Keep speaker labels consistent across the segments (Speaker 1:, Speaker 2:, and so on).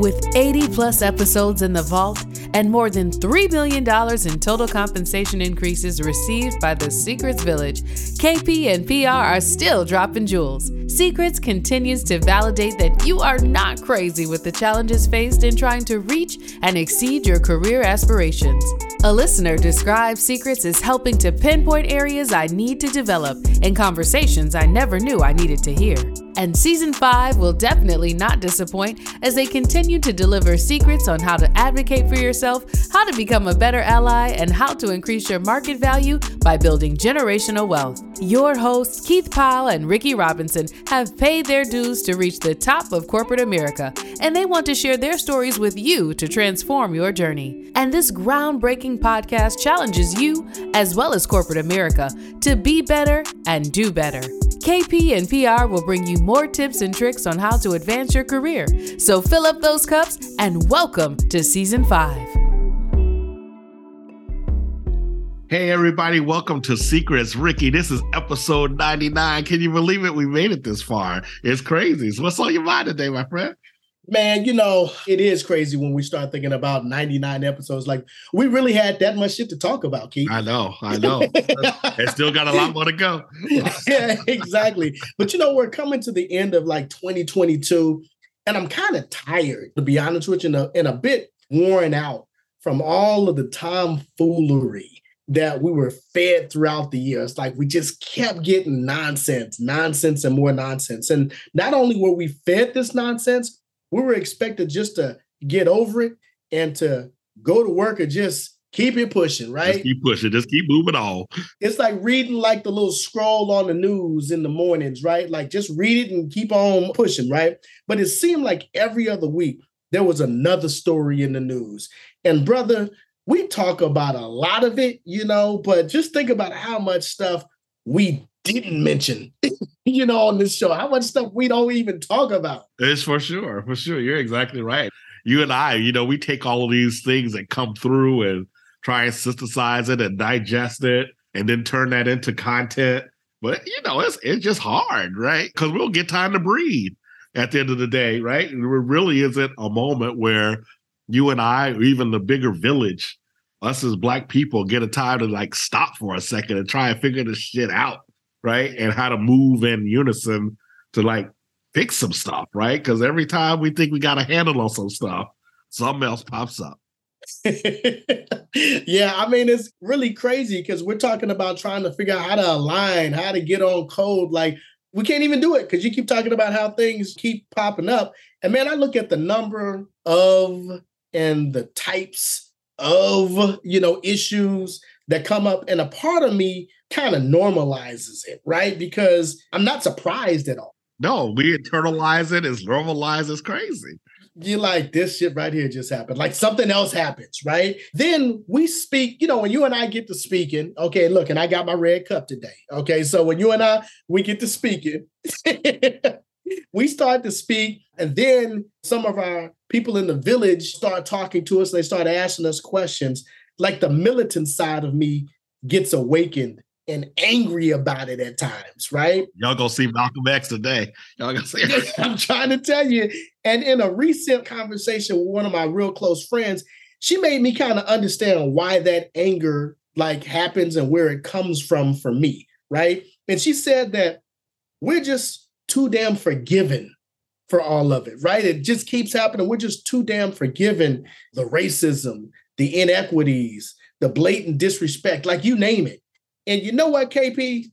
Speaker 1: With 80 plus episodes in the vault and more than $3 million in total compensation increases received by the Secrets Village, KP and PR are still dropping jewels. Secrets continues to validate that you are not crazy with the challenges faced in trying to reach and exceed your career aspirations. A listener describes Secrets as helping to pinpoint areas I need to develop and conversations I never knew I needed to hear. And season 5 will definitely not disappoint as they continue to deliver secrets on how to advocate for yourself, how to become a better ally, and how to increase your market value by building generational wealth. Your hosts, Keith Powell and Ricky Robinson, have paid their dues to reach the top of corporate America, and they want to share their stories with you to transform your journey. And this groundbreaking podcast challenges you, as well as corporate America, to be better and do better. KP and PR will bring you more tips and tricks on how to advance your career. So fill up those cups and welcome to season five.
Speaker 2: Hey, everybody, welcome to Secrets. Ricky, this is episode 99. Can you believe it? We made it this far. It's crazy. So what's on your mind today, my friend?
Speaker 3: Man, you know, it is crazy when we start thinking about 99 episodes. Like, we really had that much shit to talk about, Keith.
Speaker 2: I know, I know. it still got a lot more to go.
Speaker 3: yeah, exactly. But you know, we're coming to the end of like 2022, and I'm kind of tired, to be honest with you, and a, and a bit worn out from all of the tomfoolery that we were fed throughout the year. It's like we just kept getting nonsense, nonsense, and more nonsense. And not only were we fed this nonsense, we were expected just to get over it and to go to work and just keep it pushing, right?
Speaker 2: Just keep pushing, just keep moving on.
Speaker 3: It's like reading like the little scroll on the news in the mornings, right? Like just read it and keep on pushing, right? But it seemed like every other week there was another story in the news. And brother, we talk about a lot of it, you know, but just think about how much stuff we didn't mention, you know, on this show. How much stuff we don't even talk about.
Speaker 2: It's for sure, for sure. You're exactly right. You and I, you know, we take all of these things that come through and try and synthesize it and digest it and then turn that into content. But you know, it's it's just hard, right? Because we'll get time to breathe at the end of the day, right? There really isn't a moment where you and I, or even the bigger village, us as black people, get a time to like stop for a second and try and figure this shit out right? And how to move in unison to like fix some stuff, right? Because every time we think we got a handle on some stuff, something else pops up.
Speaker 3: yeah, I mean, it's really crazy because we're talking about trying to figure out how to align, how to get on code. Like, we can't even do it because you keep talking about how things keep popping up. And man, I look at the number of and the types of, you know, issues that come up. And a part of me kind of normalizes it, right? Because I'm not surprised at all.
Speaker 2: No, we internalize it as normalized as crazy.
Speaker 3: You're like this shit right here just happened. Like something else happens, right? Then we speak, you know, when you and I get to speaking, okay, look, and I got my red cup today. Okay. So when you and I we get to speaking, we start to speak, and then some of our people in the village start talking to us, they start asking us questions. Like the militant side of me gets awakened and angry about it at times, right?
Speaker 2: Y'all gonna see Malcolm X today. Y'all gonna see.
Speaker 3: I'm trying to tell you. And in a recent conversation with one of my real close friends, she made me kind of understand why that anger like happens and where it comes from for me, right? And she said that we're just too damn forgiven for all of it, right? It just keeps happening. We're just too damn forgiven. The racism, the inequities, the blatant disrespect, like you name it. And you know what, KP?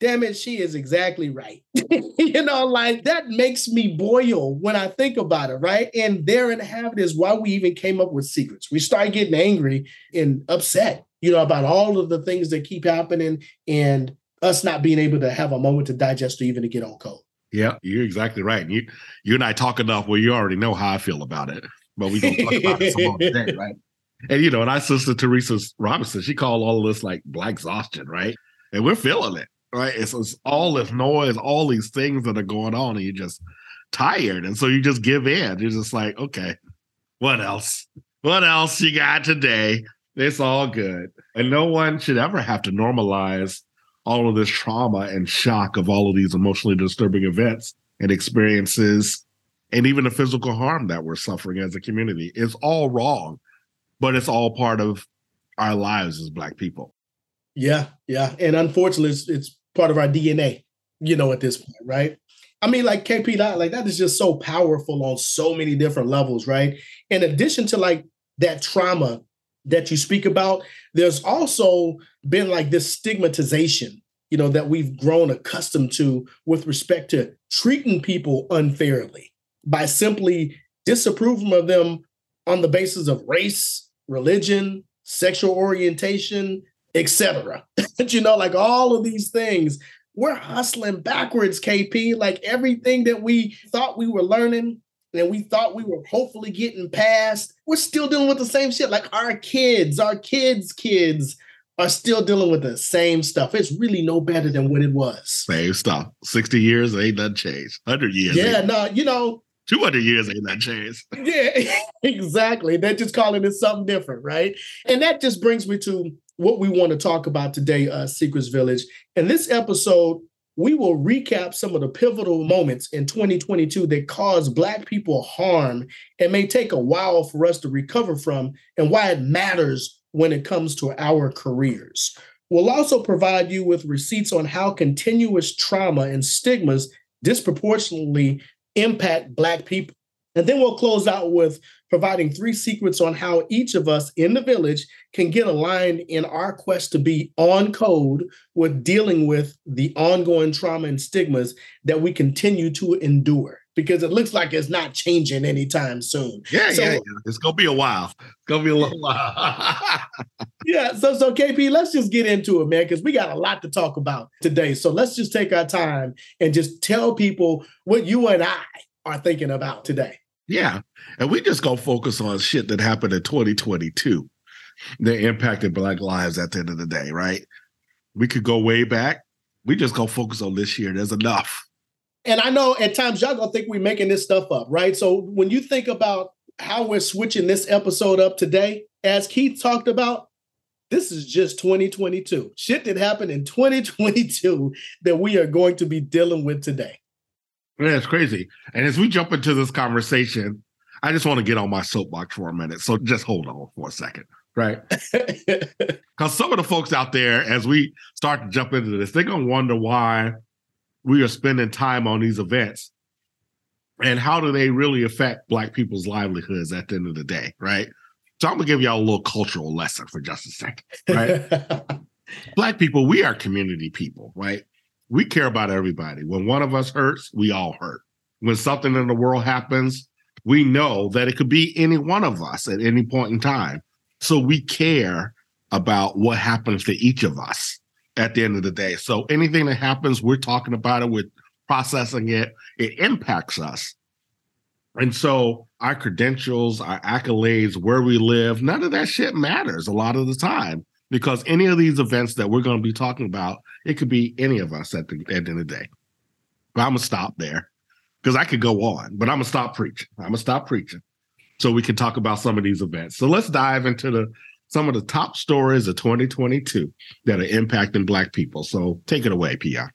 Speaker 3: Damn it, she is exactly right. you know, like that makes me boil when I think about it, right? And there and have it is why we even came up with secrets. We start getting angry and upset, you know, about all of the things that keep happening and us not being able to have a moment to digest or even to get on code.
Speaker 2: Yeah, you're exactly right. You you and I talk enough well, you already know how I feel about it. But we gonna talk about it some more today, right? And you know, and our sister Teresa Robinson, she called all of this like black exhaustion, right? And we're feeling it, right? It's, it's all this noise, all these things that are going on, and you're just tired. And so you just give in. You're just like, okay, what else? What else you got today? It's all good. And no one should ever have to normalize all of this trauma and shock of all of these emotionally disturbing events and experiences and even the physical harm that we're suffering as a community is all wrong, but it's all part of our lives as Black people.
Speaker 3: Yeah, yeah. And unfortunately, it's, it's part of our DNA, you know, at this point, right? I mean, like KP, like that is just so powerful on so many different levels, right? In addition to like that trauma that you speak about, there's also been like this stigmatization, you know, that we've grown accustomed to with respect to treating people unfairly by simply disapproving of them on the basis of race, religion, sexual orientation, etc. you know, like all of these things, we're hustling backwards, KP. Like everything that we thought we were learning and we thought we were hopefully getting past, we're still dealing with the same shit. Like our kids, our kids' kids are still dealing with the same stuff. It's really no better than what it was.
Speaker 2: Same stuff. 60 years ain't nothing changed. 100 years.
Speaker 3: Yeah, no, you know,
Speaker 2: 200 years ain't that changed.
Speaker 3: Yeah, exactly. They're just calling it something different, right? And that just brings me to what we want to talk about today, uh, Secrets Village. In this episode, we will recap some of the pivotal moments in 2022 that caused Black people harm and may take a while for us to recover from, and why it matters when it comes to our careers. We'll also provide you with receipts on how continuous trauma and stigmas disproportionately impact Black people. And then we'll close out with providing three secrets on how each of us in the village can get aligned in our quest to be on code with dealing with the ongoing trauma and stigmas that we continue to endure because it looks like it's not changing anytime soon.
Speaker 2: Yeah, so, yeah, yeah. It's gonna be a while. It's gonna be a little while.
Speaker 3: yeah. So, so KP, let's just get into it, man, because we got a lot to talk about today. So let's just take our time and just tell people what you and I are thinking about today.
Speaker 2: Yeah. And we just gonna focus on shit that happened in 2022 that impacted Black lives at the end of the day, right? We could go way back. We just gonna focus on this year. There's enough.
Speaker 3: And I know at times y'all gonna think we're making this stuff up, right? So when you think about how we're switching this episode up today, as Keith talked about, this is just 2022. Shit that happened in 2022 that we are going to be dealing with today.
Speaker 2: Yeah, it's crazy. And as we jump into this conversation, I just want to get on my soapbox for a minute. So just hold on for a second, right? Because some of the folks out there, as we start to jump into this, they're going to wonder why we are spending time on these events and how do they really affect Black people's livelihoods at the end of the day, right? So I'm to give y'all a little cultural lesson for just a second, right? Black people, we are community people, right? we care about everybody. When one of us hurts, we all hurt. When something in the world happens, we know that it could be any one of us at any point in time. So we care about what happens to each of us at the end of the day. So anything that happens, we're talking about it, we're processing it, it impacts us. And so our credentials, our accolades, where we live, none of that shit matters a lot of the time because any of these events that we're going to be talking about, it could be any of us at the, at the end of the day. But I'm gonna stop there because I could go on, but I'm gonna stop preaching. I'm gonna stop preaching so we can talk about some of these events. So let's dive into the some of the top stories of 2022 that are impacting Black people. So take it away, Pi.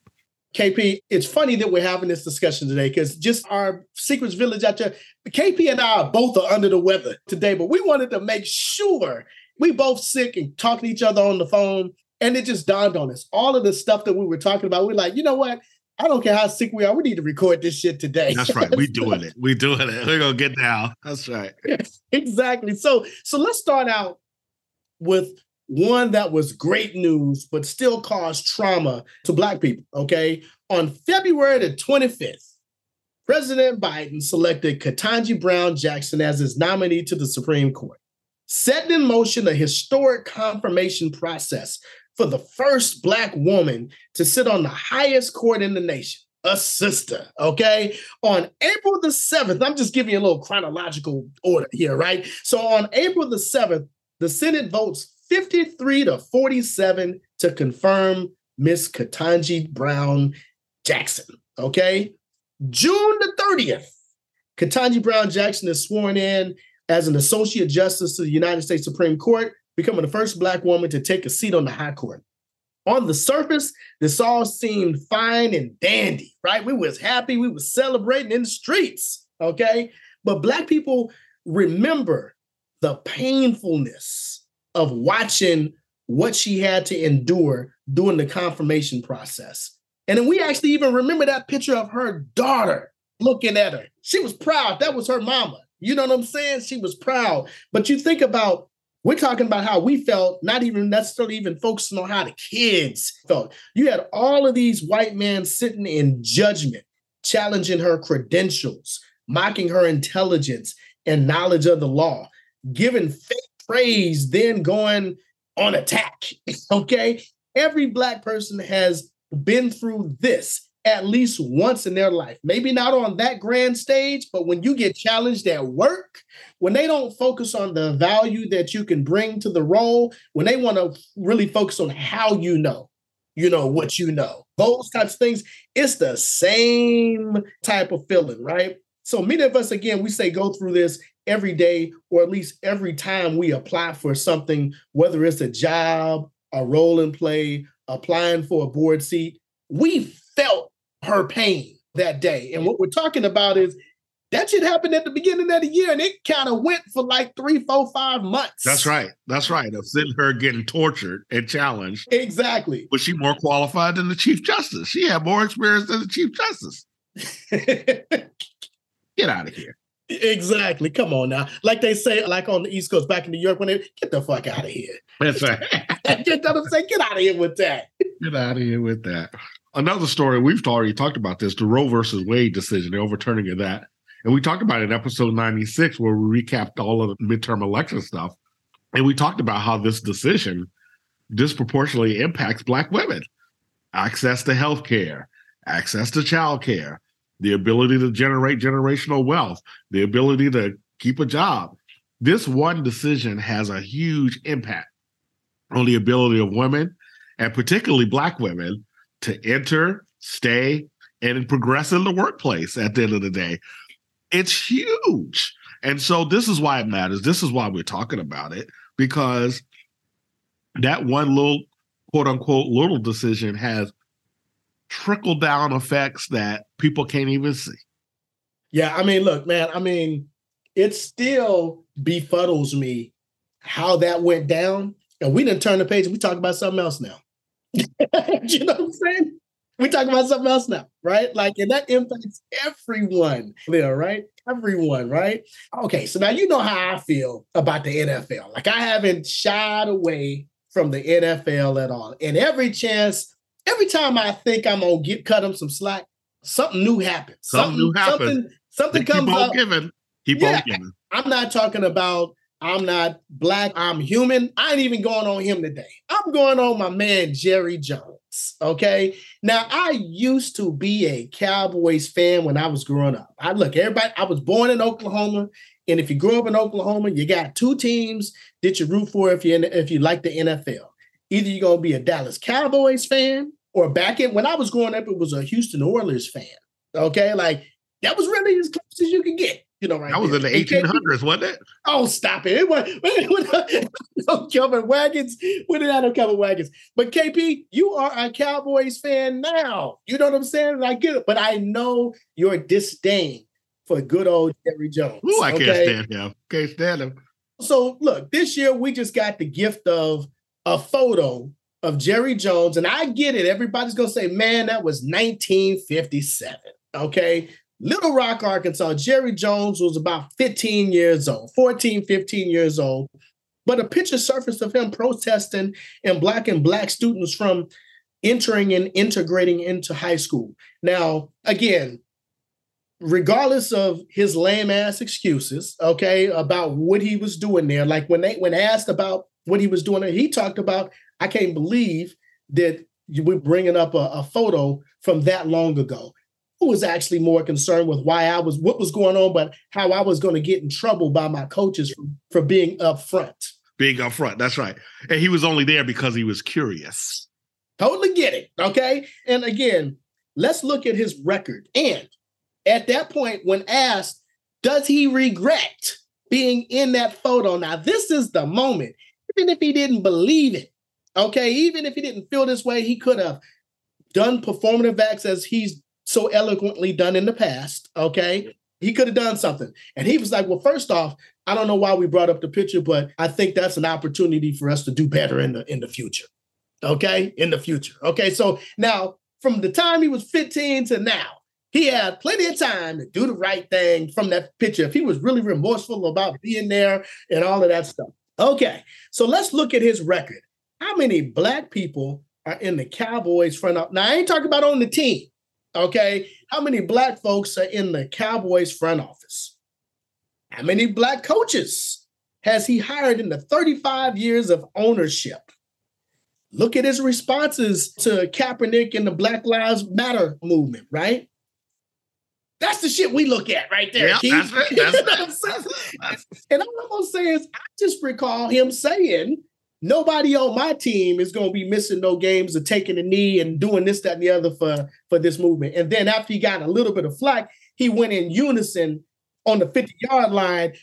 Speaker 3: KP, it's funny that we're having this discussion today because just our Secrets Village out there, KP and I both are under the weather today, but we wanted to make sure we both sick and talking to each other on the phone. And it just dawned on us. All of the stuff that we were talking about, we're like, you know what? I don't care how sick we are. We need to record this shit today.
Speaker 2: That's right. We doing it. We doing it. We're gonna get down. That's right.
Speaker 3: exactly. So so let's start out with one that was great news, but still caused trauma to black people. Okay. On February the 25th, President Biden selected Ketanji Brown Jackson as his nominee to the Supreme Court setting in motion a historic confirmation process for the first Black woman to sit on the highest court in the nation, a sister. Okay. On April the 7th, I'm just giving you a little chronological order here, right? So on April the 7th, the Senate votes 53 to 47 to confirm Miss Ketanji Brown Jackson. Okay. June the 30th, Ketanji Brown Jackson is sworn in as an associate justice to the United States Supreme Court, becoming the first Black woman to take a seat on the High Court. On the surface, this all seemed fine and dandy, right? We was happy, we was celebrating in the streets, Okay. But black people remember the painfulness of watching what she had to endure during the confirmation process. And then we actually even remember that picture of her daughter looking at her. She was proud. That was her mama. You know what I'm saying? She was proud. But you think about, we're talking about how we felt, not even necessarily even focusing on how the kids felt. You had all of these white men sitting in judgment, challenging her credentials, mocking her intelligence and knowledge of the law, giving fake praise, then going on attack. okay. Every black person has been through this at least once in their life. Maybe not on that grand stage, but when you get challenged at work, when they don't focus on the value that you can bring to the role, when they want to really focus on how you know, you know what you know, those types of things, it's the same type of feeling, right? So many of us, again, we say go through this every day, or at least every time we apply for something, whether it's a job, a role in play, applying for a board seat. We felt her pain that day. And what we're talking about is that shit happened at the beginning of the year and it kind of went for like three, four, five months.
Speaker 2: That's right. That's right. Of sitting her getting tortured and challenged.
Speaker 3: Exactly.
Speaker 2: Was she more qualified than the Chief Justice? She had more experience than the Chief Justice. Get out of here.
Speaker 3: Exactly. Come on now. Like they say, like on the East Coast back in New York, when they get the fuck out of here.
Speaker 2: That's right.
Speaker 3: you know what I'm saying? Get out of here with that.
Speaker 2: Get out of here with that. Another story, we've already talked about this, the Roe versus Wade decision, the overturning of that. And we talked about it in episode 96, where we recapped all of the midterm election stuff. And we talked about how this decision disproportionately impacts Black women. Access to health care, access to child care, the ability to generate generational wealth, the ability to keep a job. This one decision has a huge impact on the ability of women, and particularly Black women, to enter, stay, and progress in the workplace at the end of the day. It's huge. And so this is why it matters. This is why we're talking about it, because that one little quote unquote little decision has trickle down effects that people can't even see.
Speaker 3: Yeah, I mean, look, man, I mean, it still befuddles me how that went down. And we didn't turn the page and we talk about something else now. you know what I'm saying? We talk about something else now, right? Like, and that impacts everyone there, right? Everyone, right? Okay, so now you know how I feel about the NFL. Like, I haven't shied away from the NFL at all. And every chance, every time I think I'm gonna get cut them some slack, something new happens.
Speaker 2: Something, something new happens.
Speaker 3: Something, something
Speaker 2: keep
Speaker 3: comes
Speaker 2: on
Speaker 3: up.
Speaker 2: Giving. Keep
Speaker 3: Yeah.
Speaker 2: on giving.
Speaker 3: I'm not talking about I'm not black, I'm human. I ain't even going on him today. I'm going on my man Jerry Jones. Okay. Now I used to be a Cowboys fan when I was growing up. I look, everybody, I was born in Oklahoma. And if you grew up in Oklahoma, you got two teams that you root for if you if you like the NFL. Either you're gonna be a Dallas Cowboys fan, or back in when I was growing up, it was a Houston Oilers fan. Okay, like that was really as close as you could get. You know, right?
Speaker 2: That was
Speaker 3: there.
Speaker 2: in the 1800s, wasn't it?
Speaker 3: Oh, stop it. It was, no covered wagons. We didn't have no covered wagons. But KP, you are a Cowboys fan now. You know what I'm saying? And I get it. But I know your disdain for good old Jerry Jones.
Speaker 2: Ooh, I
Speaker 3: okay?
Speaker 2: can't stand him. Can't stand him.
Speaker 3: So look, this year we just got the gift of a photo of Jerry Jones. And I get it. Everybody's gonna say, man, that was 1957. Okay. Little Rock, Arkansas, Jerry Jones was about 15 years old, 14, 15 years old. But a picture surfaced of him protesting and black and black students from entering and integrating into high school. Now, again, regardless of his lame ass excuses, okay, about what he was doing there, like when they when asked about what he was doing he talked about, I can't believe that you were bringing up a, a photo from that long ago. Who was actually more concerned with why I was what was going on, but how I was going to get in trouble by my coaches for, for being upfront.
Speaker 2: Being up front. That's right. And he was only there because he was curious.
Speaker 3: Totally get it. Okay. And again, let's look at his record. And at that point, when asked, does he regret being in that photo? Now, this is the moment. Even if he didn't believe it, okay, even if he didn't feel this way, he could have done performative acts as he's so eloquently done in the past, okay? He could have done something. And he was like, Well, first off, I don't know why we brought up the picture, but I think that's an opportunity for us to do better in the in the future. Okay. In the future. Okay. So now from the time he was 15 to now, he had plenty of time to do the right thing from that picture. If he was really remorseful about being there and all of that stuff. Okay. So let's look at his record. How many black people are in the Cowboys front office? Now, I ain't talking about on the team. Okay. How many black folks are in the Cowboys front office? How many black coaches has he hired in the 35 years of ownership? Look at his responses to Kaepernick and the Black Lives Matter movement, right? That's the shit we look at right there. Yeah, that's it. That's and all I'm gonna say is I just recall him saying nobody on my team is going to be missing no games or taking a knee and doing this, that, and the other for, for this movement. And then after he got a little bit of flack, he went in unison on the 50 yard line,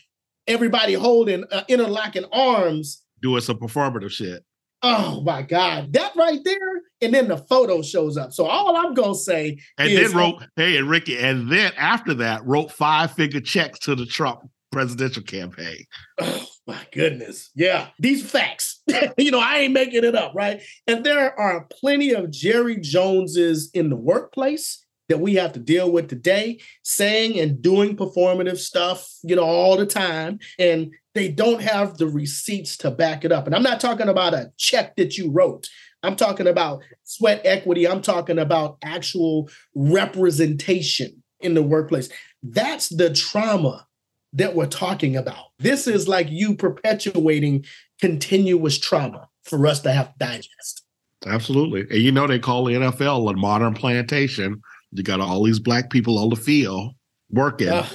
Speaker 3: everybody holding uh, interlocking arms.
Speaker 2: Doing some performative shit.
Speaker 3: Oh my God. That right there. And then the photo shows up. So all I'm gonna say
Speaker 2: and is, then wrote, hey, and Ricky, and then after that, wrote five figure checks to the Trump presidential campaign.
Speaker 3: Oh my goodness. Yeah. These facts. you know, I ain't making it up, right? And there are plenty of Jerry Joneses in the workplace that we have to deal with today, saying and doing performative stuff, you know, all the time. And they don't have the receipts to back it up. And I'm not talking about a check that you wrote. I'm talking about sweat equity. I'm talking about actual representation in the workplace. That's the trauma that we're talking about. This is like you perpetuating continuous trauma for us to have to digest.
Speaker 2: Absolutely. And you know, they call the NFL a modern plantation. You got all these black people on the field working. Uh,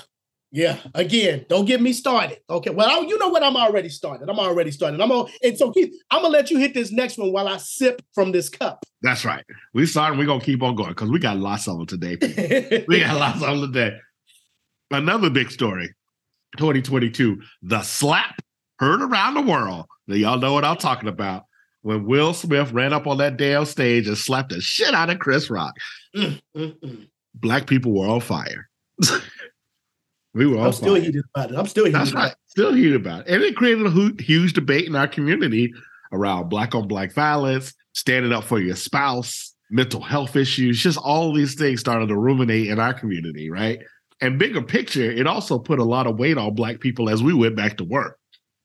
Speaker 3: yeah. Again, don't get me started. Okay. Well, I, you know what? I'm already started. I'm already started. I'm on. And so, Keith, I'm gonna let you hit this next one while I sip from this cup.
Speaker 2: That's right. We started. We're gonna keep on going because we got lots of them today. we got lots of them today. Another big story 2022, the slap heard around the world. Now, y'all know what I'm talking about. When Will Smith ran up on that damn stage and slapped the shit out of Chris Rock. Mm, mm, mm. Black people were on fire. we were
Speaker 3: I'm still heated about it. I'm still heated
Speaker 2: That's
Speaker 3: about right. it.
Speaker 2: Still heated about it. And it created a huge debate in our community around black on black violence, standing up for your spouse, mental health issues, just all these things started to ruminate in our community, right? And bigger picture, it also put a lot of weight on Black people as we went back to work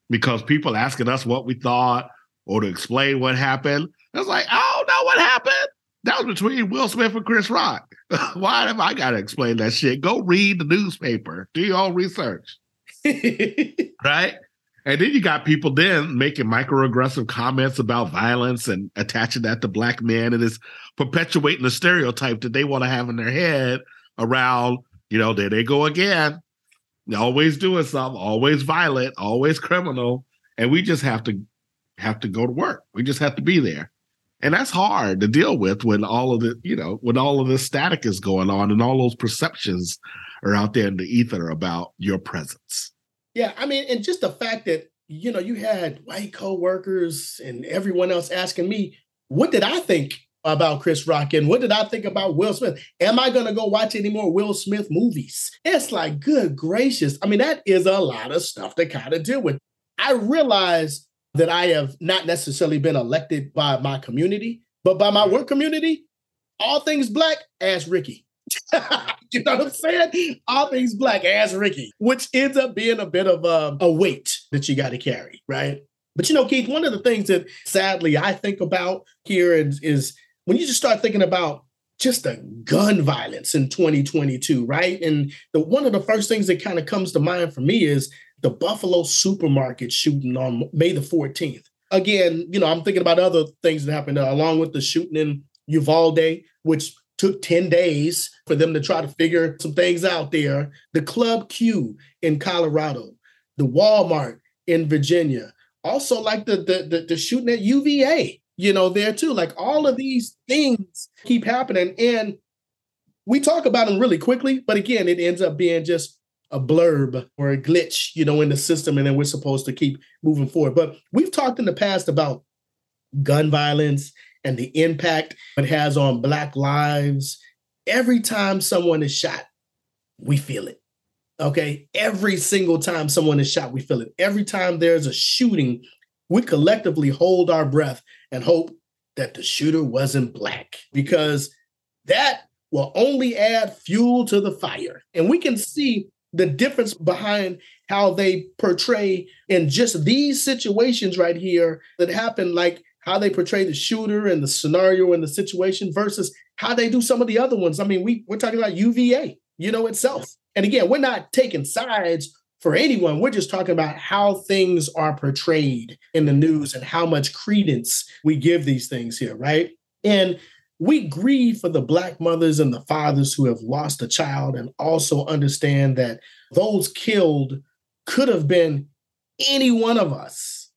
Speaker 2: because people asking us what we thought or to explain what happened. I was like, I don't know what happened. That was between Will Smith and Chris Rock. Why have I got to explain that shit? Go read the newspaper, do your own research. right? And then you got people then making microaggressive comments about violence and attaching that to black men and is perpetuating the stereotype that they want to have in their head around you know, there they go again. Always doing something, always violent, always criminal. And we just have to have to go to work. We just have to be there. And that's hard to deal with when all of the, you know, when all of this static is going on and all those perceptions are out there in the ether about your presence.
Speaker 3: Yeah. I mean, and just the fact that, you know, you had white co-workers and everyone else asking me, what did I think about Chris Rock and what did I think about Will Smith? Am I going to go watch any more Will Smith movies? It's like, good gracious. I mean, that is a lot of stuff to kind of deal with. I realize that I have not necessarily been elected by my community, but by my work community, all things black, ask Ricky. you know what I'm saying? All things black, ask Ricky, which ends up being a bit of a, a weight that you got to carry, right? But you know, Keith, one of the things that sadly I think about here is, is when you just start thinking about just the gun violence in 2022, right? And the one of the first things that kind of comes to mind for me is the Buffalo supermarket shooting on May the 14th. Again, you know, I'm thinking about other things that happened uh, along with the shooting in Uvalde, which took 10 days for them to try to figure some things out there. The Club Q in Colorado, the Walmart in Virginia, also like the the, the, the shooting at UVA you know, there too. Like all of these things keep happening. And we talk about them really quickly, but again, it ends up being just a blurb or a glitch, you know, in the system. And then we're supposed to keep moving forward. But we've talked in the past about gun violence and the impact it has on Black lives. Every time someone is shot, we feel it. Okay. Every single time someone is shot, we feel it. Every time there's a shooting, we collectively hold our breath and hope that the shooter wasn't black because that will only add fuel to the fire. And we can see the difference behind how they portray in just these situations right here that happen, like how they portray the shooter and the scenario and the situation versus how they do some of the other ones. I mean, we, we're talking about UVA, you know, itself. And again, we're not taking sides for anyone. We're just talking about how things are portrayed in the news and how much credence we give these things here, right? And we grieve for the Black mothers and the fathers who have lost a child and also understand that those killed could have been any one of us.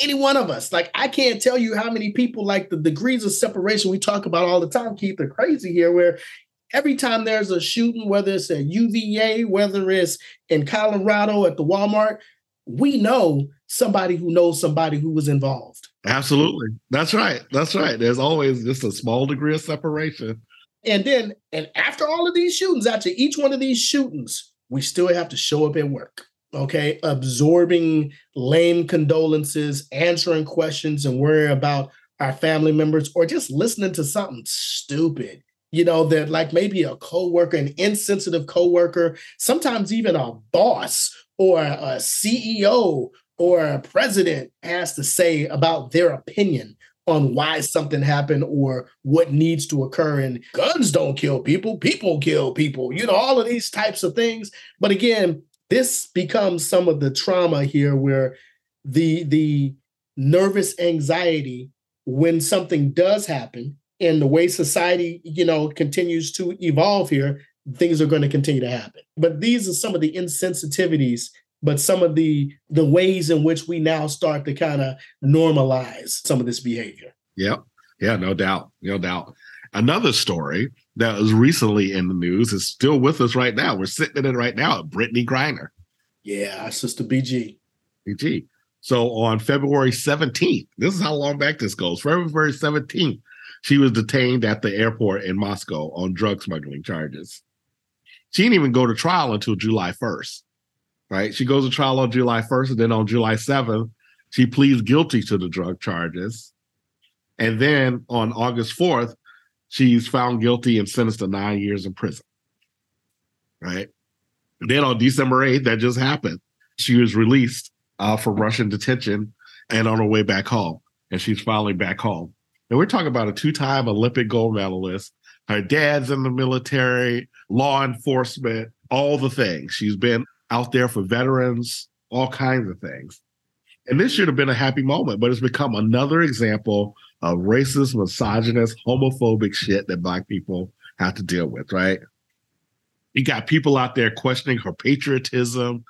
Speaker 3: Any one of us. Like, I can't tell you how many people, like the degrees of separation we talk about all the time, Keith, they're crazy here, where every time there's a shooting, whether it's at UVA, whether it's in Colorado at the Walmart, we know somebody who knows somebody who was involved.
Speaker 2: Absolutely. That's right. That's right. There's always just a small degree of separation.
Speaker 3: And then, and after all of these shootings, after each one of these shootings, we still have to show up at work. Okay. Absorbing lame condolences, answering questions, and worrying about our family members, or just listening to something stupid you know, that like maybe a coworker, an insensitive coworker, sometimes even a boss or a CEO or a president has to say about their opinion on why something happened or what needs to occur. And guns don't kill people, people kill people, you know, all of these types of things. But again, this becomes some of the trauma here where the the nervous anxiety when something does happen and the way society, you know, continues to evolve here, things are going to continue to happen. But these are some of the insensitivities, but some of the the ways in which we now start to kind of normalize some of this behavior.
Speaker 2: Yep. Yeah, no doubt. No doubt. Another story that was recently in the news is still with us right now. We're sitting in it right now. Brittney Griner.
Speaker 3: Yeah, sister BG.
Speaker 2: BG. So on February 17th, this is how long back this goes. February 17th, she was detained at the airport in Moscow on drug smuggling charges. She didn't even go to trial until July 1st, right? She goes to trial on July 1st, and then on July 7th, she pleads guilty to the drug charges. And then on August 4th, she's found guilty and sentenced to nine years in prison, right? And then on December 8th, that just happened. She was released uh, from Russian detention and on her way back home. And she's finally back home. And we're talking about a two time Olympic gold medalist. Her dad's in the military, law enforcement, all the things. She's been out there for veterans, all kinds of things. And this should have been a happy moment, but it's become another example of racist, misogynist, homophobic shit that Black people have to deal with, right? You got people out there questioning her patriotism,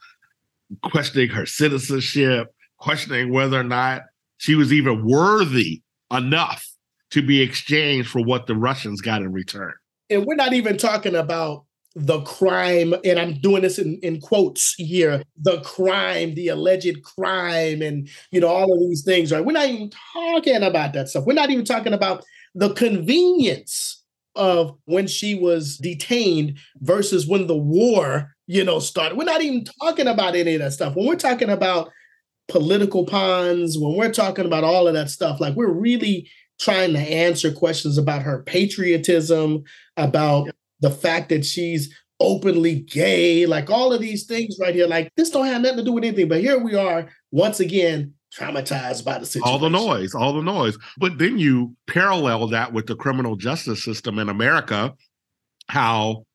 Speaker 2: questioning her citizenship, questioning whether or not she was even worthy enough to be exchanged for what the Russians got in return.
Speaker 3: And we're not even talking about the crime, and I'm doing this in, in quotes here, the crime, the alleged crime, and you know, all of these things, right? We're not even talking about that stuff. We're not even talking about the convenience of when she was detained versus when the war, you know, started. We're not even talking about any of that stuff. When we're talking about political pawns, when we're talking about all of that stuff, like we're really trying to answer questions about her patriotism, about the fact that she's openly gay, like all of these things right here. Like this don't have nothing to do with anything. But here we are once again traumatized by the situation.
Speaker 2: All the noise, all the noise. But then you parallel that with the criminal justice system in America, how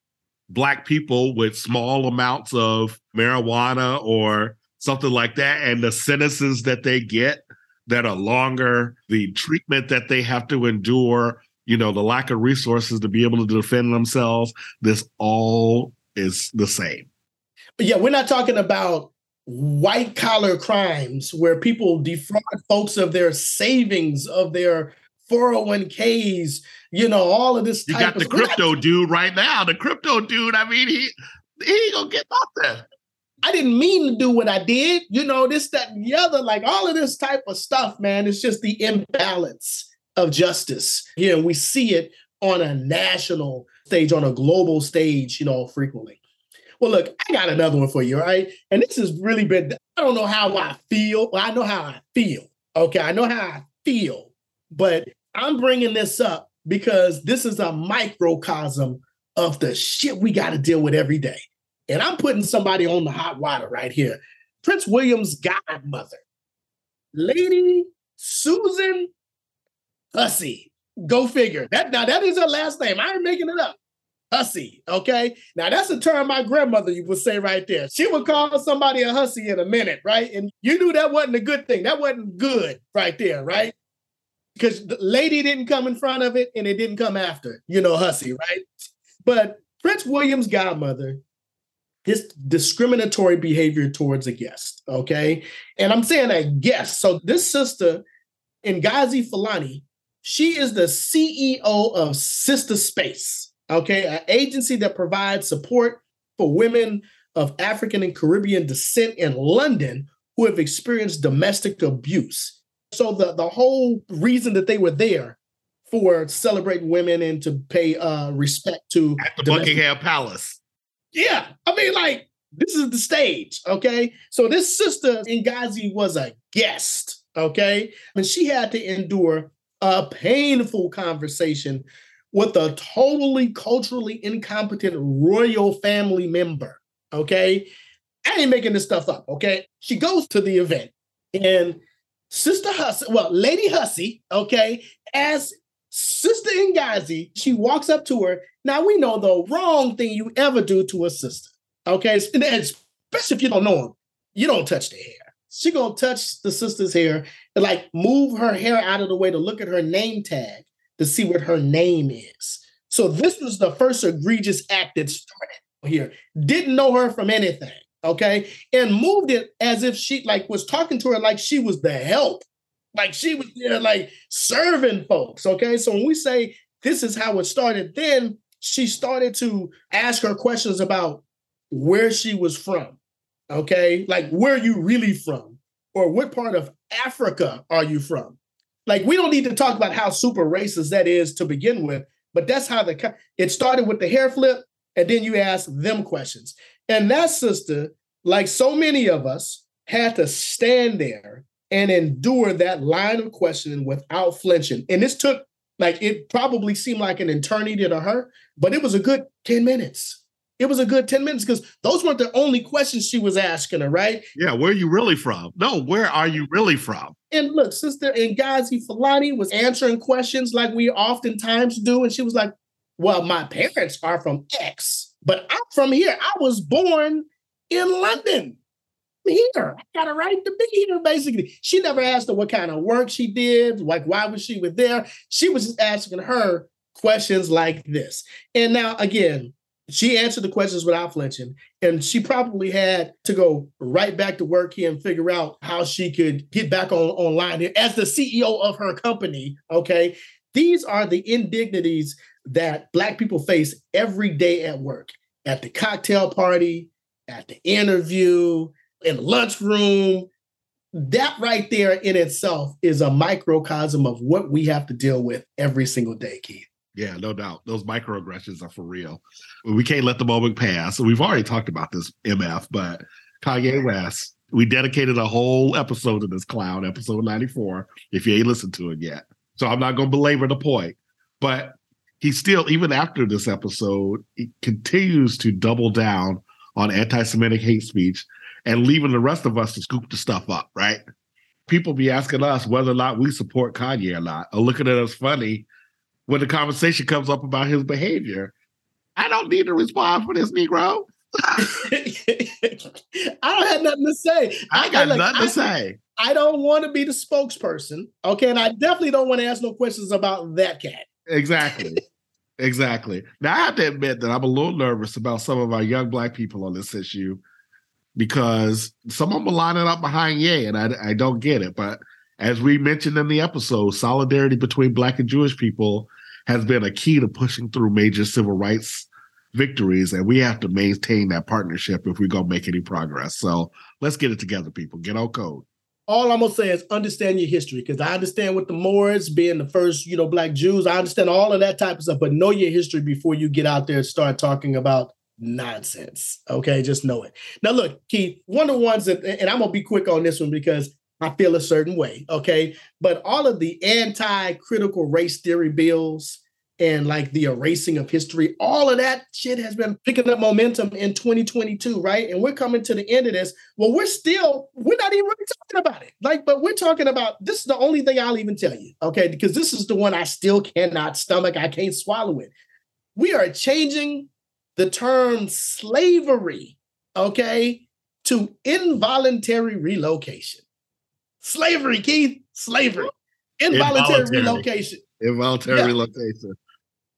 Speaker 2: black people with small amounts of marijuana or something like that, and the sentences that they get that are longer, the treatment that they have to endure, you know, the lack of resources to be able to defend themselves, this all is the same.
Speaker 3: But yeah, we're not talking about white collar crimes where people defraud folks of their savings, of their 401ks, you know, all of this. Stuff.
Speaker 2: You got the crypto not, dude right now. The crypto dude, I mean, he he gonna get nothing.
Speaker 3: I didn't mean to do what I did. You know, this, that, and the other, like all of this type of stuff, man. It's just the imbalance of justice here. And we see it on a national stage, on a global stage, you know, frequently. Well, look, I got another one for you, right? And this has really been, I don't know how I feel. Well, I know how I feel. Okay. I know how I feel, but I'm bringing this up because this is a microcosm of the shit we got to deal with every day. And I'm putting somebody on the hot water right here. Prince William's godmother, Lady Susan Hussey. Go figure. That now that is her last name. I ain't making it up. Hussey. Okay. Now that's a term my grandmother would say right there. She would call somebody a hussy in a minute, right? And you knew that wasn't a good thing. That wasn't good right there, right? Because the lady didn't come in front of it and it didn't come after, you know, hussy, right? But Prince William's godmother, his discriminatory behavior towards a guest, okay? And I'm saying a guest. So this sister, Ngozi Fulani, she is the CEO of Sistah Space, okay, an agency that provides support for women of African and Caribbean descent in London who have experienced domestic abuse. So the, the whole reason that they were there for celebrating women and to pay uh, respect to
Speaker 2: at the domestic- Buckingham Palace.
Speaker 3: Yeah, I mean, like this is the stage, okay? So this sister Ngozi was a guest, okay, and she had to endure a painful conversation with a totally culturally incompetent royal family member. Okay. I ain't making this stuff up. Okay. She goes to the event and Sister Hussey, well, Lady Hussey, okay, as Sister Ngozi, she walks up to her. Now we know the wrong thing you ever do to a sister. Okay. Especially if you don't know them, you don't touch the hair she gonna touch the sister's hair and like move her hair out of the way to look at her name tag to see what her name is. So this was the first egregious act that started here. Didn't know her from anything, okay, and moved it as if she like was talking to her like she was the help, like she was there like serving folks. Okay, so when we say this is how it started, then she started to ask her questions about where she was from Okay. Like, where are you really from? Or what part of Africa are you from? Like, we don't need to talk about how super racist that is to begin with, but that's how the it started with the hair flip, and then you ask them questions. And that sister, like so many of us, had to stand there and endure that line of questioning without flinching. And this took like it probably seemed like an eternity to her, but it was a good 10 minutes it was a good 10 minutes because those weren't the only questions she was asking her, right?
Speaker 2: Yeah, where are you really from? No, where are you really from?
Speaker 3: And look, Sister Ngozi Fulani was answering questions like we oftentimes do. And she was like, Well, my parents are from X, but I'm from here. I was born in London. Here, I got a right to be here, basically. She never asked her what kind of work she did, like why was she with there. She was just asking her questions like this. And now, again, she answered the questions without flinching, and she probably had to go right back to work here and figure out how she could get back on online here as the CEO of her company. Okay, these are the indignities that Black people face every day at work, at the cocktail party, at the interview, in the lunchroom. That right there in itself is a microcosm of what we have to deal with every single day, Keith.
Speaker 2: Yeah, no doubt. Those microaggressions are for real. We can't let the moment pass. We've already talked about this, MF, but Kanye West, we dedicated a whole episode to this clown, episode 94, if you ain't listened to it yet. So I'm not going to belabor the point. But he still, even after this episode, he continues to double down on anti Semitic hate speech and leaving the rest of us to scoop the stuff up, right? People be asking us whether or not we support Kanye or not, or looking at us funny when the conversation comes up about his behavior. I don't need to respond for this Negro.
Speaker 3: I don't have nothing to say.
Speaker 2: I, got I, like, nothing I, to say.
Speaker 3: I don't want to be the spokesperson. Okay. And I definitely don't want to ask no questions about that cat.
Speaker 2: Exactly. exactly. Now I have to admit that I'm a little nervous about some of our young black people on this issue because some of them are lining up behind Ye, and I, I don't get it. But as we mentioned in the episode, solidarity between black and Jewish people has been a key to pushing through major civil rights victories. And we have to maintain that partnership if we're going to make any progress. So let's get it together, people. Get on code.
Speaker 3: All I'm gonna say is understand your history because I understand with the Moors being the first, you know, black Jews. I understand all of that type of stuff, but know your history before you get out there and start talking about nonsense. Okay, just know it. Now, look, Keith, one of the ones that, and I'm gonna be quick on this one because I feel a certain way. Okay, but all of the anti-critical race theory bills and like the erasing of history, all of that shit has been picking up momentum in 2022, right? And we're coming to the end of this. Well, we're still, we're not even really talking about it. Like, but we're talking about this is the only thing I'll even tell you, okay? Because this is the one I still cannot stomach, I can't swallow it. We are changing the term slavery, okay, to involuntary relocation. Slavery, Keith, slavery. Involuntary, involuntary. relocation.
Speaker 2: Involuntary yeah. relocation.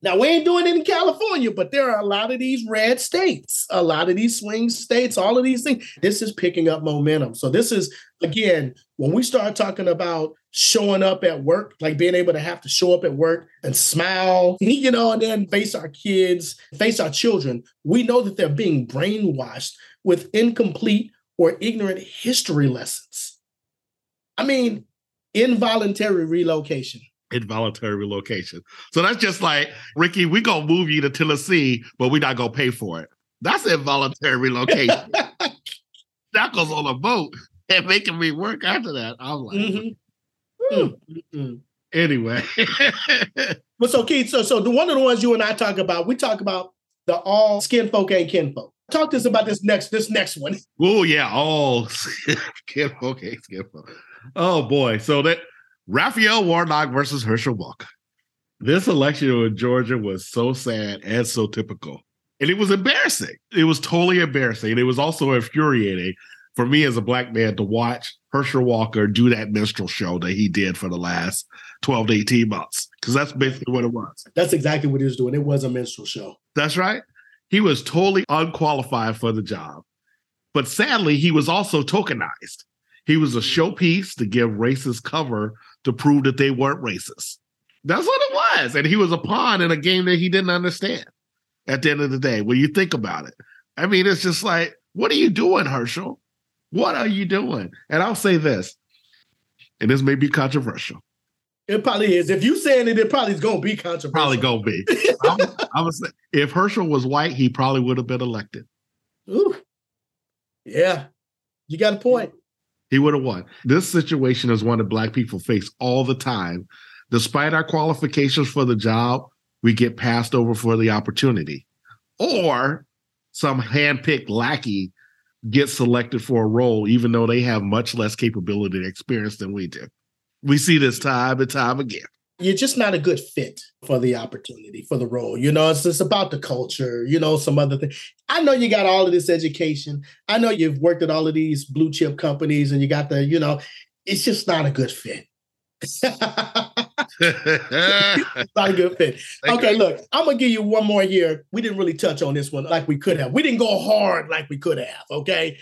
Speaker 3: Now, we ain't doing it in California, but there are a lot of these red states, a lot of these swing states, all of these things. This is picking up momentum. So, this is, again, when we start talking about showing up at work, like being able to have to show up at work and smile, you know, and then face our kids, face our children, we know that they're being brainwashed with incomplete or ignorant history lessons. I mean, involuntary relocation
Speaker 2: involuntary relocation. So that's just like, Ricky, we gonna move you to Tennessee, but we're not gonna pay for it. That's involuntary relocation. that goes on a boat and making me work after that. I'm like, mm-hmm. Mm-hmm. anyway.
Speaker 3: but so Keith, so so the one of the ones you and I talk about, we talk about the all skin folk ain't kinfolk. Talk to us about this next this next one.
Speaker 2: Oh yeah, all skin folk ain't skin folk. Oh boy, so that Raphael Warnock versus Herschel Walker. This election in Georgia was so sad and so typical. And it was embarrassing. It was totally embarrassing. And it was also infuriating for me as a black man to watch Herschel Walker do that minstrel show that he did for the last 12 to 18 months. Because that's basically what it was.
Speaker 3: That's exactly what he was doing. It was a minstrel show.
Speaker 2: That's right. He was totally unqualified for the job. But sadly, he was also tokenized. He was a showpiece to give racist cover to prove that they weren't racist. That's what it was. And he was a pawn in a game that he didn't understand at the end of the day when you think about it. I mean, it's just like, what are you doing, Herschel? What are you doing? And I'll say this, and this may be controversial.
Speaker 3: It probably is. If you saying it, it probably is going to be controversial.
Speaker 2: Probably going to be. I'm, I'm if Herschel was white, he probably would have been elected.
Speaker 3: Ooh, yeah, you got a point.
Speaker 2: He would have won. This situation is one that Black people face all the time. Despite our qualifications for the job, we get passed over for the opportunity. Or some handpicked lackey gets selected for a role, even though they have much less capability and experience than we do. We see this time and time again.
Speaker 3: You're just not a good fit for the opportunity for the role you know? It's just about the culture you know some other thing i know you got all of this education. I know you've worked at all of these blue chip companies and you got the you know it's just not a good fit not a good fit. Okay look i'm gonna give you one more year. We didn't really touch on this one like we could have. We didn't go hard like we could have okay?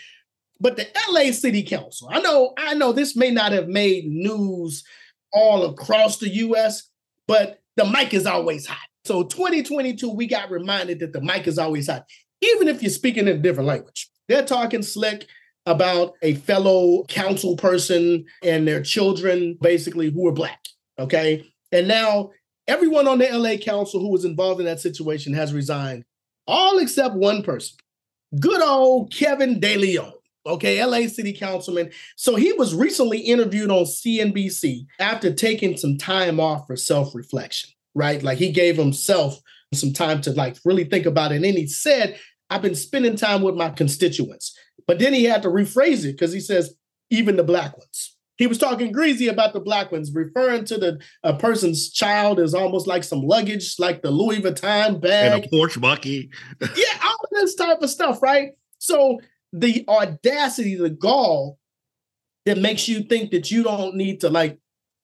Speaker 3: But the la city council i know i know this may not have made news all across the US, but the mic is always hot. So 2022, we got reminded that the mic is always hot, even if you're speaking in a different language. They're talking slick about a fellow council person and their children, basically, who are black. Okay. And now everyone on the LA council who was involved in that situation has resigned, all except one person. Good old Kevin De Leon okay, LA City Councilman. So he was recently interviewed on CNBC after taking some time off for self reflection, right? Like he gave himself some time to like really think about it. And then he said, I've been spending time with my constituents. But then he had to rephrase it because he says, even the black ones. He was talking greasy about the black ones, referring to the a person's child as almost like some luggage, like the Louis Vuitton bag.
Speaker 2: And a Porsche Bucky.
Speaker 3: yeah, all this type of stuff, right? So the audacity, the gall that makes you think that you don't need to like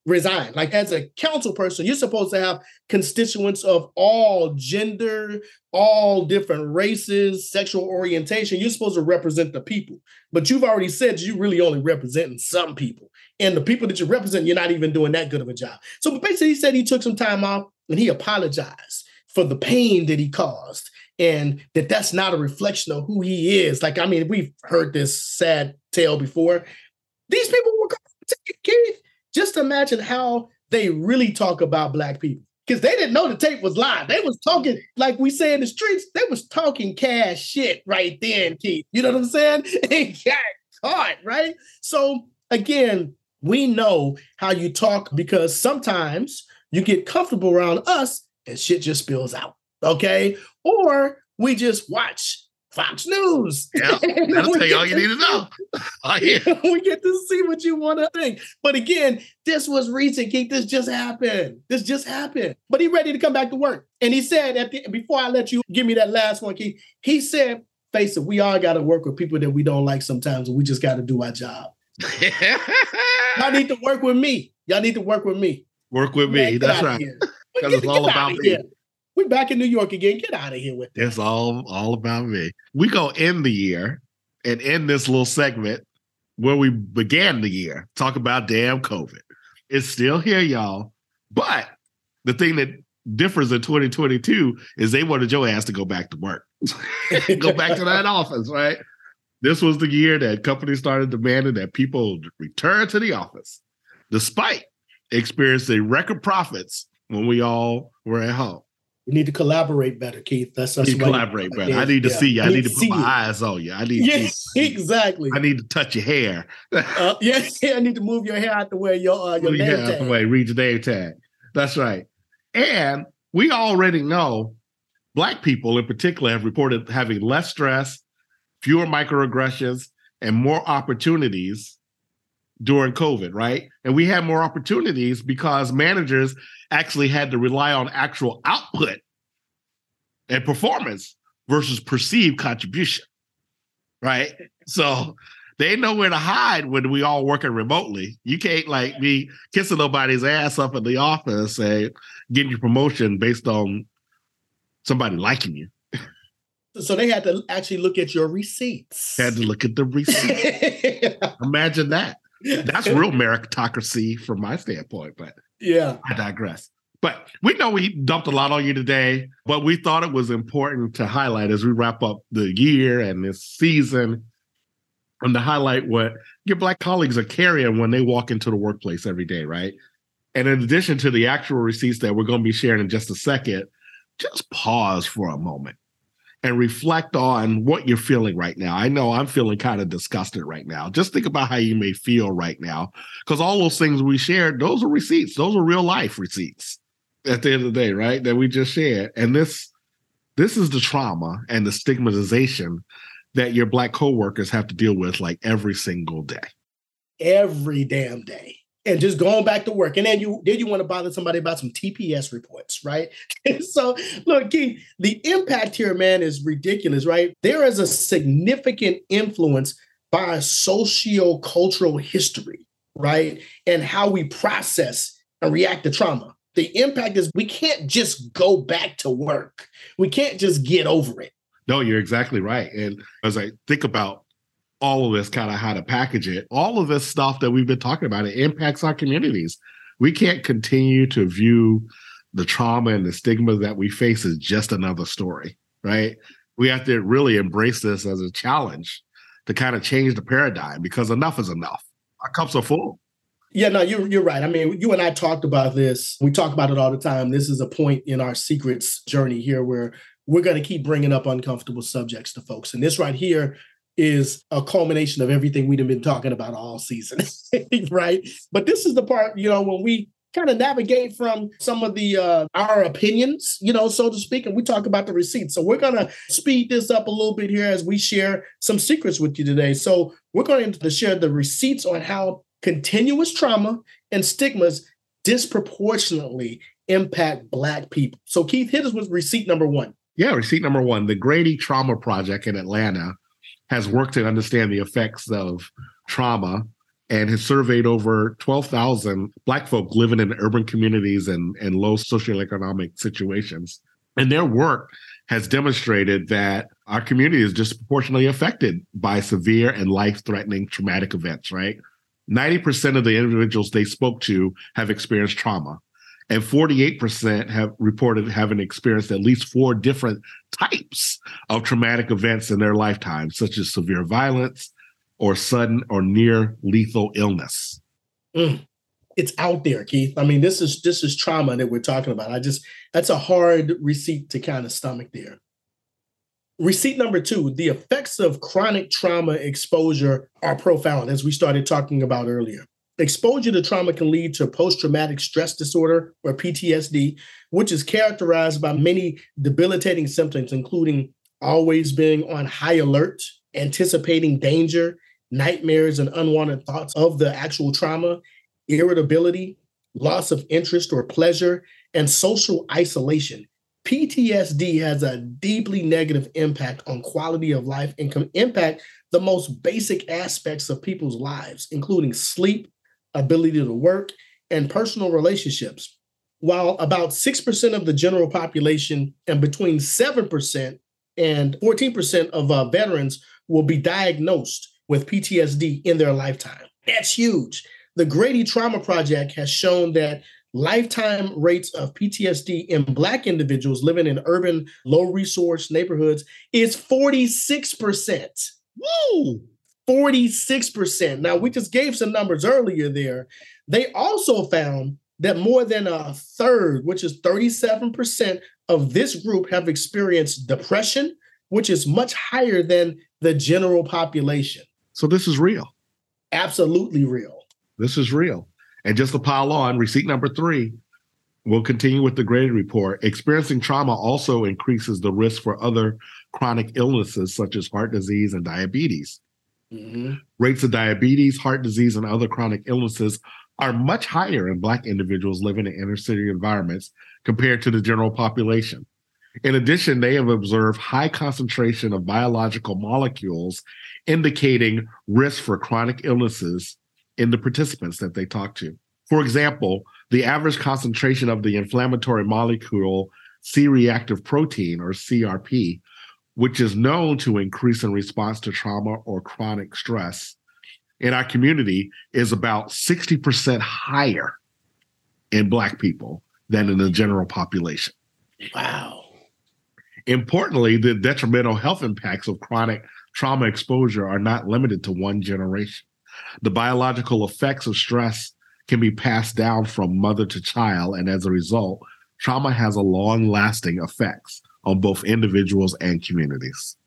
Speaker 3: resign. Like as a council person, you're supposed to have constituents of all gender, all different races, sexual orientation. You're supposed to represent the people. But you've already said you really only representing some people. And the people that you represent, you're not even doing that good of a job. So basically, he said he took some time off and he apologized for the pain that he caused and that that's not a reflection of who he is. Like, I mean, we've heard this sad tale before. These people were coming to Keith. Just imagine how they really talk about black people. because they didn't know the tape was live. They was talking, like we say in the streets, they was talking cash shit right then, Keith. You know what I'm saying? And got caught, right? So again, we know how you talk because sometimes you get comfortable around us and shit just spills out. Okay. Or we just watch Fox News.
Speaker 2: Yeah, that'll tell you all you need to know.
Speaker 3: Oh, yeah. we get to see what you want to think. But again, this was recent, Keith. This just happened. This just happened. But he ready to come back to work. And he said at the before I let you give me that last one, Keith, he said, face it, we all got to work with people that we don't like sometimes, and we just got to do our job. Y'all need to work with me. Y'all need to work with me.
Speaker 2: Work with me. That's right.
Speaker 3: Because it's all about me. Here. We back in New York again. Get out of here with
Speaker 2: that. It's all all about me. We go end the year and end this little segment where we began the year. Talk about damn COVID. It's still here, y'all. But the thing that differs in 2022 is they wanted Joe ass to go back to work, go back to that office, right? This was the year that companies started demanding that people return to the office, despite experiencing record profits when we all were at home.
Speaker 3: We need to collaborate better, Keith. That's us.
Speaker 2: collaborate better. I need to yeah. see you. I, I need, to put my you. eyes on you. I need.
Speaker 3: Yes, exactly.
Speaker 2: I need to touch your hair.
Speaker 3: uh, yeah, yeah. I need to move your hair out the way. Your uh, your name tag.
Speaker 2: way. Read your name tag. That's right. And we already know black people in particular have reported having less stress, fewer microaggressions, and more opportunities during COVID, right? And we had more opportunities because managers actually had to rely on actual output and performance versus perceived contribution, right? So they know where to hide when we all working remotely. You can't like be kissing nobody's ass up in the office and getting your promotion based on somebody liking you.
Speaker 3: So they had to actually look at your receipts.
Speaker 2: Had to look at the receipts. Imagine that. That's real meritocracy from my standpoint, but
Speaker 3: yeah,
Speaker 2: I digress. But we know we dumped a lot on you today, but we thought it was important to highlight as we wrap up the year and this season and to highlight what your Black colleagues are carrying when they walk into the workplace every day, right? And in addition to the actual receipts that we're going to be sharing in just a second, just pause for a moment and reflect on what you're feeling right now. I know I'm feeling kind of disgusted right now. Just think about how you may feel right now. Because all those things we shared, those are receipts. Those are real life receipts at the end of the day, right? That we just shared. And this this is the trauma and the stigmatization that your black coworkers have to deal with like every single day.
Speaker 3: Every damn day and just going back to work. And then you then you want to bother somebody about some TPS reports, right? so look, Keith, the impact here, man, is ridiculous, right? There is a significant influence by socio-cultural history, right? And how we process and react to trauma. The impact is we can't just go back to work. We can't just get over it.
Speaker 2: No, you're exactly right. And as I think about all of this kind of how to package it. All of this stuff that we've been talking about, it impacts our communities. We can't continue to view the trauma and the stigma that we face as just another story, right? We have to really embrace this as a challenge to kind of change the paradigm because enough is enough. Our cups are full.
Speaker 3: Yeah, no, you're you're right. I mean, you and I talked about this. We talk about it all the time. This is a point in our secrets journey here where we're going to keep bringing up uncomfortable subjects to folks. And this right here is a culmination of everything we've been talking about all season, right? But this is the part, you know, when we kind of navigate from some of the uh, our opinions, you know, so to speak, and we talk about the receipts. So we're gonna speed this up a little bit here as we share some secrets with you today. So we're going to share the receipts on how continuous trauma and stigmas disproportionately impact Black people. So Keith, hit us with receipt number one.
Speaker 2: Yeah, receipt number one: the Grady Trauma Project in Atlanta has worked to understand the effects of trauma and has surveyed over 12,000 Black folk living in urban communities and, and low socioeconomic situations. And their work has demonstrated that our community is disproportionately affected by severe and life threatening traumatic events, right? 90% of the individuals they spoke to have experienced trauma and 48% have reported having experienced at least four different types of traumatic events in their lifetime, such as severe violence or sudden or near lethal illness.
Speaker 3: Mm. it's out there, Keith. I mean, this is this is trauma that we're talking about. I just that's a hard receipt to kind of stomach there. Receipt number two, the effects of chronic trauma exposure are profound, as we started talking about earlier. Exposure to trauma can lead to post traumatic stress disorder or PTSD, which is characterized by many debilitating symptoms, including always being on high alert, anticipating danger, nightmares and unwanted thoughts of the actual trauma, irritability, loss of interest or pleasure, and social isolation. PTSD has a deeply negative impact on quality of life and can impact the most basic aspects of people's lives, including sleep, ability to work, and personal relationships. While about 6% of the general population and between 7% and 14% of uh, veterans will be diagnosed with PTSD in their lifetime. That's huge. The Grady Trauma Project has shown that lifetime rates of PTSD in Black individuals living in urban, low resource neighborhoods is 46%. Woo! 46%. Now, we just gave some numbers earlier there. They also found that more than a third, which is 37% of this group, have experienced depression, which is much higher than the general population.
Speaker 2: So, this is real.
Speaker 3: Absolutely real.
Speaker 2: This is real. And just to pile on, receipt number three, we'll continue with the Grady report. Experiencing trauma also increases the risk for other chronic illnesses such as heart disease and diabetes. Mm-hmm. Rates of diabetes, heart disease, and other chronic illnesses are much higher in Black individuals living in inner city environments compared to the general population. In addition, they have observed high concentration of biological molecules indicating risk for chronic illnesses in the participants that they talk to. For example, the average concentration of the inflammatory molecule C reactive protein, or CRP, which is known to increase in response to trauma or chronic stress in our community, is about 60% higher in Black people than in the general population.
Speaker 3: Wow.
Speaker 2: Importantly, the detrimental health impacts of chronic trauma exposure are not limited to one generation. The biological effects of stress can be passed down from mother to child, and as a result, trauma has a long lasting effects on both individuals and communities.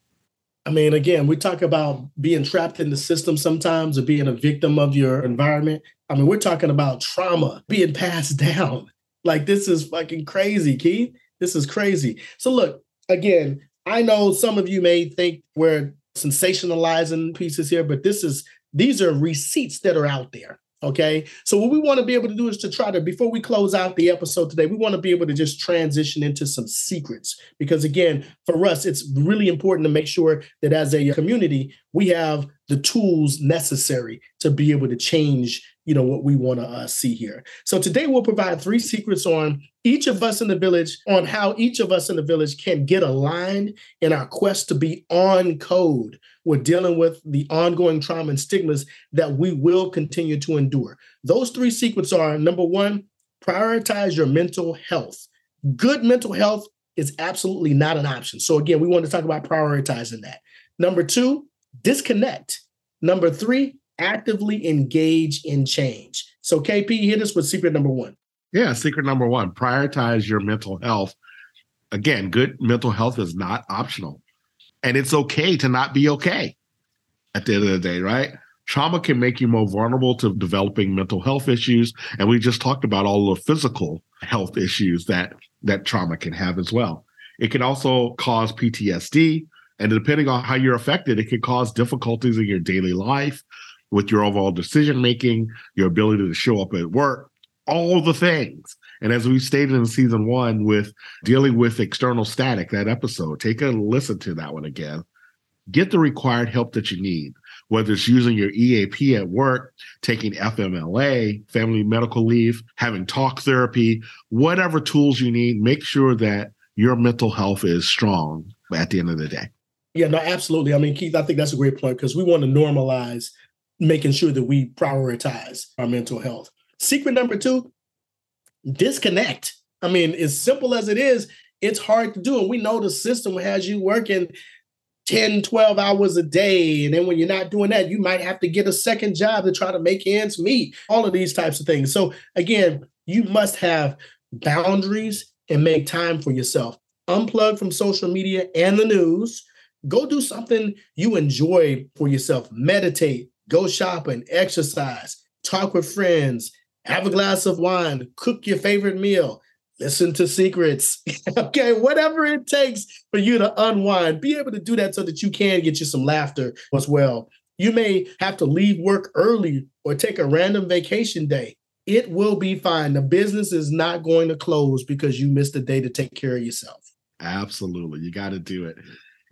Speaker 3: I mean, again, we talk about being trapped in the system sometimes or being a victim of your environment. I mean, we're talking about trauma being passed down. Like, this is fucking crazy, Keith. This is crazy. So, look, again, I know some of you may think we're sensationalizing pieces here, but this is these are receipts that are out there. Okay. So, what we want to be able to do is to try to, before we close out the episode today, we want to be able to just transition into some secrets. Because, again, for us, it's really important to make sure that as a community, we have the tools necessary to be able to change you know what we want to uh, see here. So today we'll provide three secrets on each of us in the village on how each of us in the village can get aligned in our quest to be on code. We're dealing with the ongoing trauma and stigmas that we will continue to endure. Those three secrets are number one prioritize your mental health. Good mental health is absolutely not an option. So again we want to talk about prioritizing that. Number two disconnect. Number three actively engage in change. So, KP, hit us with secret number one.
Speaker 2: Yeah, secret number one prioritize your mental health. Again, good mental health is not optional. And it's okay to not be okay at the end of the day, right? Trauma can make you more vulnerable to developing mental health issues. And we just talked about all the physical health issues that that trauma can have as well. It can also cause PTSD. And depending on how you're affected, it can cause difficulties in your daily life, with your overall decision making, your ability to show up at work, all the things. And as we stated in season one with dealing with external static, that episode, take a listen to that one again. Get the required help that you need, whether it's using your EAP at work, taking FMLA, family medical leave, having talk therapy, whatever tools you need, make sure that your mental health is strong at the end of the day.
Speaker 3: Yeah, no, absolutely. I mean, Keith, I think that's a great point because we want to normalize making sure that we prioritize our mental health. Secret number two, disconnect. I mean, as simple as it is, it's hard to do. And we know the system has you working 10, 12 hours a day. And then when you're not doing that, you might have to get a second job to try to make ends meet, all of these types of things. So, again, you must have boundaries and make time for yourself. Unplug from social media and the news. Go do something you enjoy for yourself. Meditate, go shopping, exercise, talk with friends, have a glass of wine, cook your favorite meal, listen to secrets. okay, whatever it takes for you to unwind, be able to do that so that you can get you some laughter as well. You may have to leave work early or take a random vacation day. It will be fine. The business is not going to close because you missed a day to take care of yourself.
Speaker 2: Absolutely. You got to do it.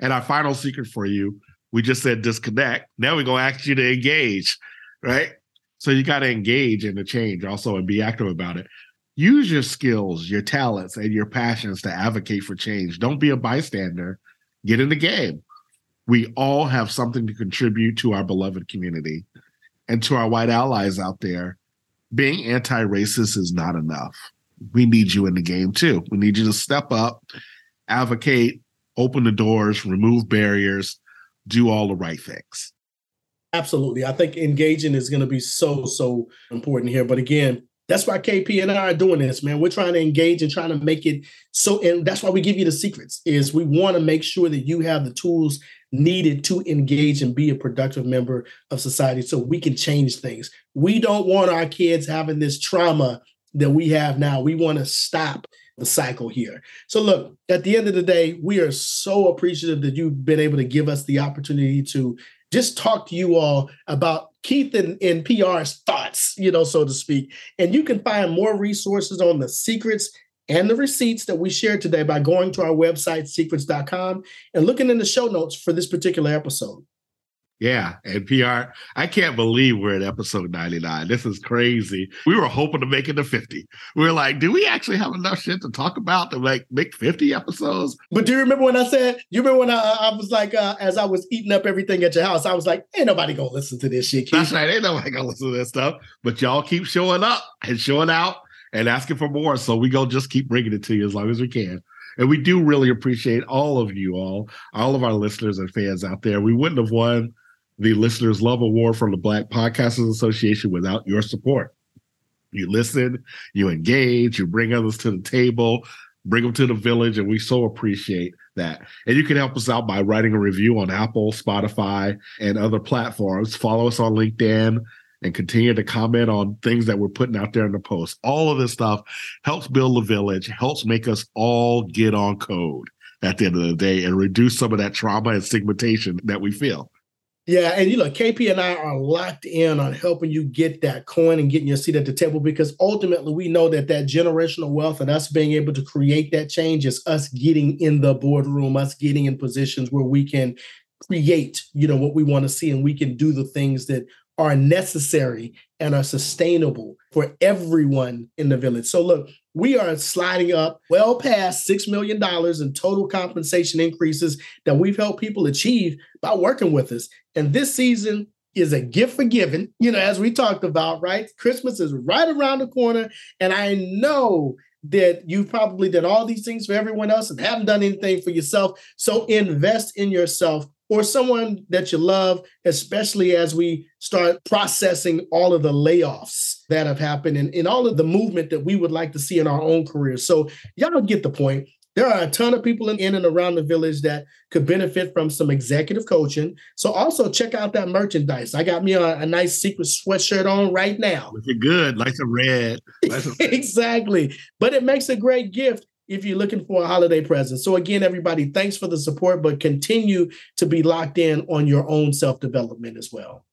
Speaker 2: And our final secret for you we just said disconnect. Now we're going to ask you to engage, right? So you got to engage in the change also and be active about it. Use your skills, your talents, and your passions to advocate for change. Don't be a bystander. Get in the game. We all have something to contribute to our beloved community and to our white allies out there. Being anti racist is not enough. We need you in the game too. We need you to step up, advocate, open the doors, remove barriers, do all the right things.
Speaker 3: Absolutely. I think engaging is going to be so, so important here. But again, that's why KP and I are doing this, man. We're trying to engage and trying to make it so, and that's why we give you the secrets. Is we want to make sure that you have the tools needed to engage and be a productive member of society, so we can change things. We don't want our kids having this trauma that we have now. We want to stop the cycle here. So, look, at the end of the day, we are so appreciative that you've been able to give us the opportunity to just talk to you all about Keith and, and PR's thoughts, you know, so to speak. And you can find more resources on the secrets and the receipts that we shared today by going to our website, secrets.com, and looking in the show notes for this particular episode.
Speaker 2: Yeah, and PR, I can't believe we're at episode 99. This is crazy. We were hoping to make it to 50. We were like, do we actually have enough shit to talk about to like make 50 episodes?
Speaker 3: But do you remember when I said, you remember when I, I was like, uh, as I was eating up everything at your house, I was like, ain't nobody gonna listen to this shit.
Speaker 2: Keith. That's right, ain't nobody gonna listen to this stuff. But y'all keep showing up and showing out and asking for more. So we gonna just keep bringing it to you as long as we can. And we do really appreciate all of you all, all of our listeners and fans out there. We wouldn't have won the Listeners Love Award from the Black Podcasters Association without your support. You listen, you engage, you bring others to the table, bring them to the village, and we so appreciate that. And you can help us out by writing a review on Apple, Spotify, and other platforms. Follow us on LinkedIn and continue to comment on things that we're putting out there in the post. All of this stuff helps build the village, helps make us all get on code at the end of the day and reduce some of that trauma and stigmatization that we feel.
Speaker 3: Yeah, and you know, KP and I are locked in on helping you get that coin and getting your seat at the table because ultimately we know that that generational wealth and us being able to create that change is us getting in the boardroom, us getting in positions where we can create, you know, what we want to see and we can do the things that are necessary and are sustainable for everyone in the village. So look, we are sliding up well past $6 million in total compensation increases that we've helped people achieve by working with us. And this season is a gift for giving, you know, as we talked about, right? Christmas is right around the corner. And I know that you've probably done all these things for everyone else and haven't done anything for yourself. So invest in yourself or someone that you love, especially as we start processing all of the layoffs that have happened and, and all of the movement that we would like to see in our own careers. So, y'all get the point. There are a ton of people in, in and around the village that could benefit from some executive coaching. So also check out that merchandise. I got me a, a nice secret sweatshirt on right now.
Speaker 2: Looking good, like a red.
Speaker 3: Exactly. But it makes a great gift if you're looking for a holiday present. So, again, everybody, thanks for the support, but continue to be locked in on your own self development as well.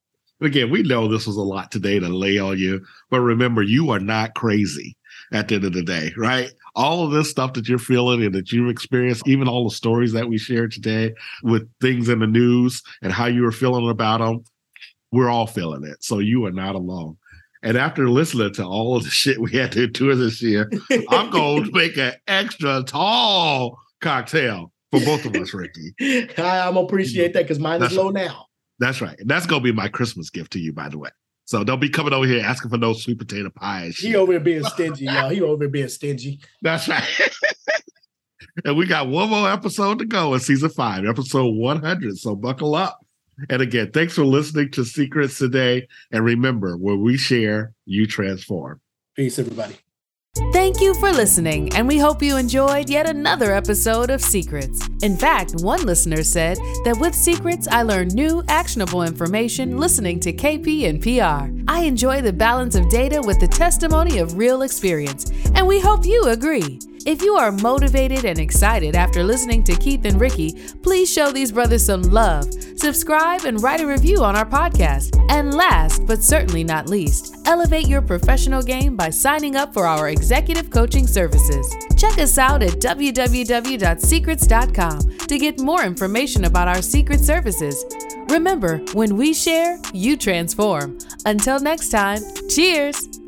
Speaker 2: Again, we know this was a lot today to lay on you, but remember, you are not crazy at the end of the day, right? All of this stuff that you're feeling and that you've experienced, even all the stories that we shared today with things in the news and how you were feeling about them, we're all feeling it. So you are not alone. And after listening to all of the shit we had to do this year, I'm going to make an extra tall cocktail for both of us, Ricky.
Speaker 3: I, am appreciate that because mine that's is low now.
Speaker 2: That's right. And that's going to be my Christmas gift to you, by the way. So don't be coming over here asking for no sweet potato pie.
Speaker 3: He over here being stingy, y'all. He over here being stingy.
Speaker 2: That's right. And we got one more episode to go in season five, episode 100. So buckle up. And again, thanks for listening to Secrets today. And remember, where we share, you transform.
Speaker 3: Peace, everybody.
Speaker 1: Thank you for listening, and we hope you enjoyed yet another episode of Secrets. In fact, one listener said that with Secrets, I learn new, actionable information listening to KP and PR. I enjoy the balance of data with the testimony of real experience, and we hope you agree. If you are motivated and excited after listening to Keith and Ricky, please show these brothers some love, subscribe, and write a review on our podcast. And last, but certainly not least, elevate your professional game by signing up for our executive coaching services. Check us out at www.secrets.com to get more information about our secret services. Remember, when we share, you transform. Until next time, cheers!